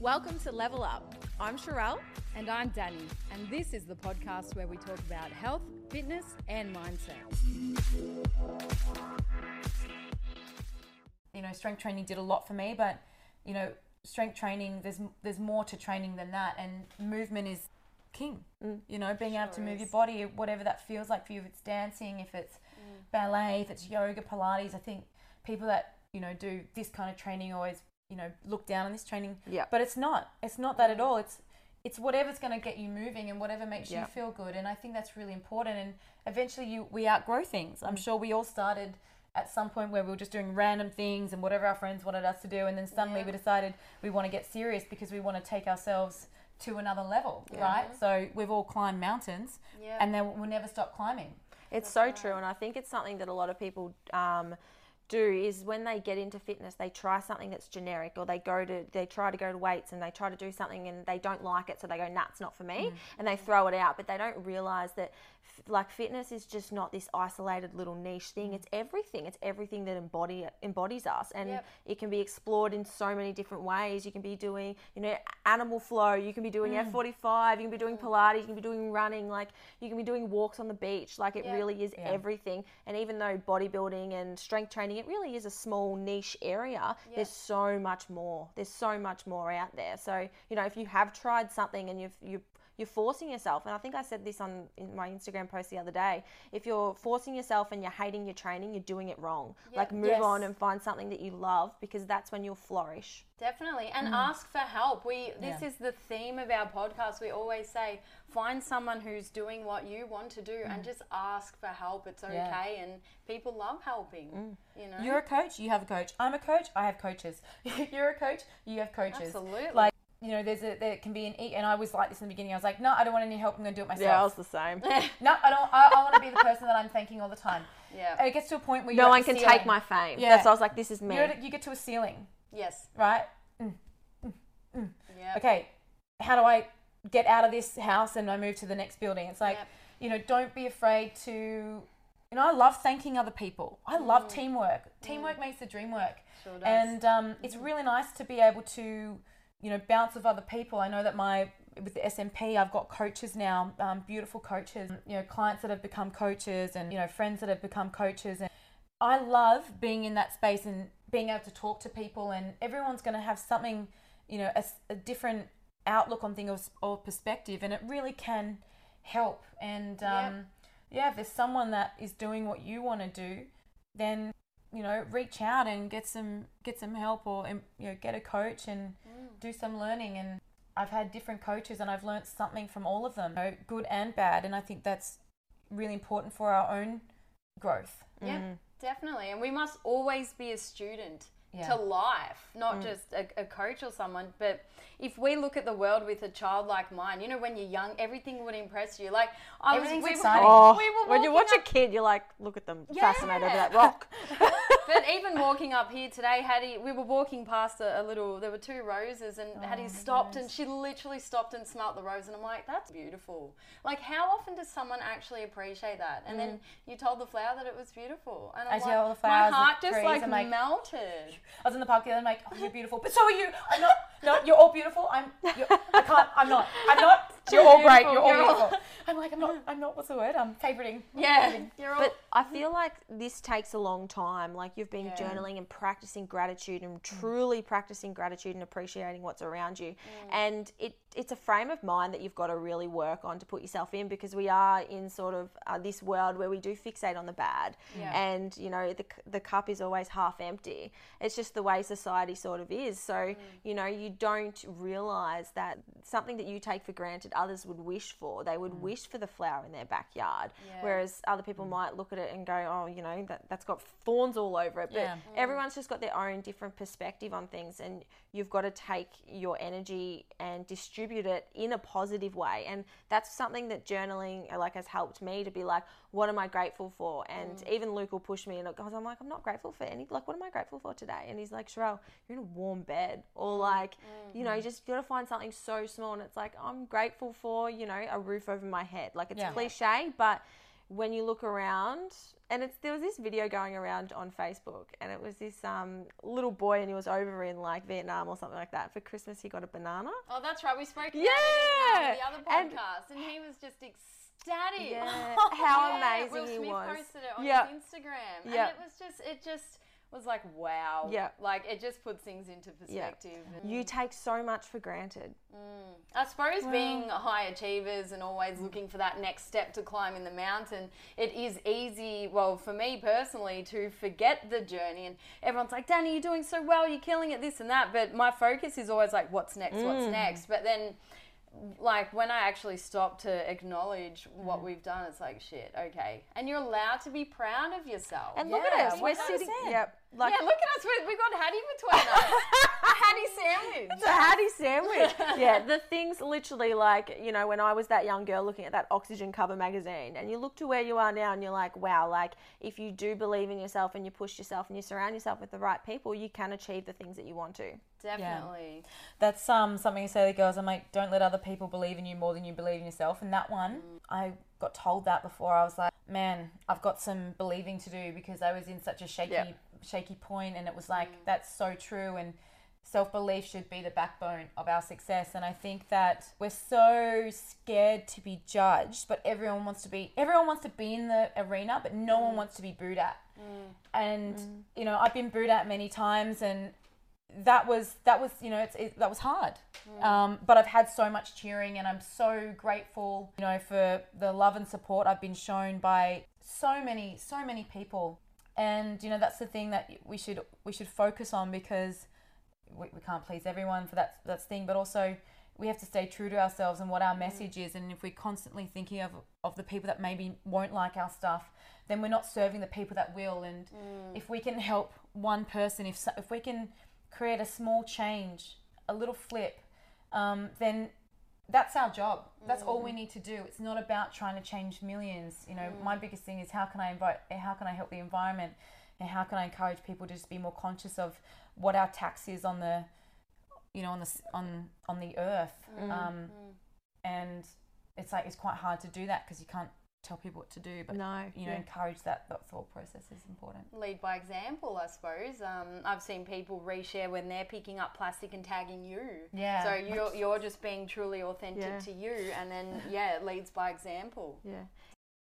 Welcome to Level Up. I'm Sharelle. And I'm Dani, and this is the podcast where we talk about health, fitness, and mindset. You know, strength training did a lot for me, but you know, strength training there's there's more to training than that, and movement is king. Mm. You know, being able to move your body, whatever that feels like for you. If it's dancing, if it's mm. ballet, if it's yoga, Pilates. I think people that you know do this kind of training always you know look down on this training. Yeah. But it's not. It's not that at all. It's it's whatever's going to get you moving and whatever makes Yeah. you feel good. And I think that's really important. And eventually, you we outgrow things. I'm sure we all started at some point where we were just doing random things and whatever our friends wanted us to do, and then suddenly we decided we want to get serious because we want to take ourselves to another level, right? So we've all climbed mountains, Yeah. and then we'll never stop climbing. It's so true, and I think it's something that a lot of people um, do is when they get into fitness, they try something that's generic, or they go to they try to go to weights and they try to do something and they don't like it, so they go, "Nah, it's not for me," mm. and they throw it out. But they don't realize that like fitness is just not this isolated little niche thing. Mm. It's everything. It's everything that embody embodies us, and Yep. it can be explored in so many different ways. You can be doing, you know, animal flow. You can be doing mm. F45. You can be doing Pilates. You can be doing running. Like you can be doing walks on the beach. Like it Yeah. really is everything. And even though bodybuilding and strength training, it really is a small niche area. There's so much more. There's so much more out there. So you know, if you have tried something and you've you you're forcing yourself, and I think I said this on in my Instagram post the other day. If you're forcing yourself and you're hating your training, you're doing it wrong. Like move Yes. on and find something that you love because that's when you'll flourish. Definitely. And mm. ask for help. We this Yeah. is the theme of our podcast. We always say find someone who's doing what you want to do and mm. just ask for help. It's okay Yeah. and people love helping. Mm. You know? You're a coach, you have a coach. I'm a coach, I have coaches. You're a coach, you have coaches. Absolutely. Like, you know, there's a there can be an e and I was like this in the beginning. I was like, no, I don't want any help. I'm gonna do it myself. Yeah, I was the same. no, I don't. I, I want to be the person that I'm thanking all the time. Yeah. And it gets to a point where no you're one can ceiling. take my fame. Yeah. That's why I was like, this is me. You're at, you get to a ceiling, yes. right? Mm, mm, mm, yeah. Okay, how do I get out of this house and I move to the next building? It's like, Yep. you know, don't be afraid to. You know, I love thanking other people. I love teamwork. Teamwork makes the dream work. Mm. Sure does. And um, it's really nice to be able to, you know, bounce with other people. I know that my with the SMP, I've got coaches now, um, beautiful coaches. You know, clients that have become coaches, and you know, friends that have become coaches. And I love being in that space and being able to talk to people. And everyone's going to have something, you know, a different outlook on things or, or perspective, and it really can help. And um, yeah, if there's someone that is doing what you want to do, then you know reach out and get some get some help or you know get a coach and do some learning and I've had different coaches and I've learnt something from all of them, you know, good and bad, and I think that's really important for our own growth. Yeah, mm-hmm. definitely. And we must always be a student Yeah. to life, not mm. just a, a coach or someone. But if we look at the world with a childlike mind, you know, when you're young, everything would impress you. Like I was, Everything's we exciting. Were, Oh, we were when you walking watch a kid, you're like, look at them, Yeah. fascinated over that rock. but even walking up here today, Hattie, we were walking past a, a little. There were two roses, and Oh, Hattie stopped, and she literally stopped and smelt the rose, and I'm like, that's beautiful. Like, how often does someone actually appreciate that? And then mm. you told the flower that it was beautiful, and I'm I like, tell the flowers, my heart just trees, like, like- melted. I was in the park the other day, I'm like, oh, you're beautiful, but so are you. I'm not. No, you're all beautiful. I'm. You're, I can't. I'm not. I'm not. You're all great. You're all You're all- beautiful. I'm like, I'm not. I'm not. What's the word? I'm favoriting. Yeah, you're all. But I feel like this takes a long time. Like you've been Yeah. journaling and practicing gratitude and truly practicing gratitude and appreciating what's around you. Mm. And it it's a frame of mind that you've got to really work on to put yourself in because we are in sort of uh, this world where we do fixate on the bad. Yeah. And you know the the cup is always half empty. It's just the way society sort of is. So mm. you know you don't realize that something that you take for granted others would wish for. They would mm. wish for the flower in their backyard. Yeah. Whereas other people mm. might look at it and go, oh, you know, that, that's got thorns all over it. But Yeah. everyone's just got their own different perspective on things. And you've got to take your energy and distribute it in a positive way. And that's something that journaling uh, like has helped me to be like, what am I grateful for? And mm. even Luke will push me and because I'm like, I'm not grateful for any, like, what am I grateful for today? And he's like, Sharelle, you're in a warm bed. Or mm, like, mm, you know, you just got to find something so small. And it's like, I'm grateful for, you know, a roof over my head. Like it's Yeah. cliche, but when you look around, and it's there was this video going around on Facebook, and it was this um, little boy, and he was over in like Vietnam or something like that. For Christmas, he got a banana. Oh, that's right. We spoke about Yeah. it in the other And- podcast, and, he was just ecstatic. Yeah, how Yeah, amazing Will he Smith was. posted it on Yeah. his Instagram, Yeah. and it was just, it just was like, wow. Yeah. Like it just puts things into perspective. and- You take so much for granted. I suppose being high achievers and always looking for that next step to climb in the mountain, it is easy, well, for me personally, to forget the journey. And everyone's like, Dani, you're doing so well, you're killing it, this and that. But my focus is always like, what's next, what's Mm. next? But then, like, when I actually stop to acknowledge what we've done, it's like, shit, okay. And you're allowed to be proud of yourself. And look Yeah, at us, we're 100%. sitting. Yep. Like yeah, look at us. We, we got Hattie between us. a Hattie sandwich. It's a Hattie sandwich. yeah, the things literally like, you know, when I was that young girl looking at that oxygen cover magazine and you look to where you are now and you're like, wow, like if you do believe in yourself and you push yourself and you surround yourself with the right people, you can achieve the things that you want to. Definitely. That's um something you say to the girls. I'm like, don't let other people believe in you more than you believe in yourself. And that one, I got told that before. I was like, man, I've got some believing to do because I was in such a shaky, Yeah. Shaky point, and it was like that's so true. And self belief should be the backbone of our success. And I think that we're so scared to be judged, but everyone wants to be everyone wants to be in the arena, but no one mm. wants to be booed at. Mm. And mm. you know, I've been booed at many times, and that was that was you know it's it, that was hard um, but i've had so much cheering and i'm so grateful you know for the love and support i've been shown by so many so many people and you know that's the thing that we should we should focus on because we, we can't please everyone for that that's thing. But also we have to stay true to ourselves and what our message is. And if we're constantly thinking of of the people that maybe won't like our stuff then we're not serving the people that will. And if we can help one person if so, if we can create a small change a little flip um, then that's our job. That's all we mm. need to do. It's not about trying to change millions. You know mm. my biggest thing is how can i invite how can i help the environment? And how can i encourage people to just be more conscious of what our tax is on the you know on the on on the earth? Mm, um, and it's like it's quite hard to do that because you can't tell people what to do but No, you know yeah. encourage that, that thought process is important lead by example, I suppose. Um, I've seen people reshare when they're picking up plastic and tagging you. Yeah. So you're, you're just being truly authentic Yeah. to you, and then yeah, it leads by example. Yeah.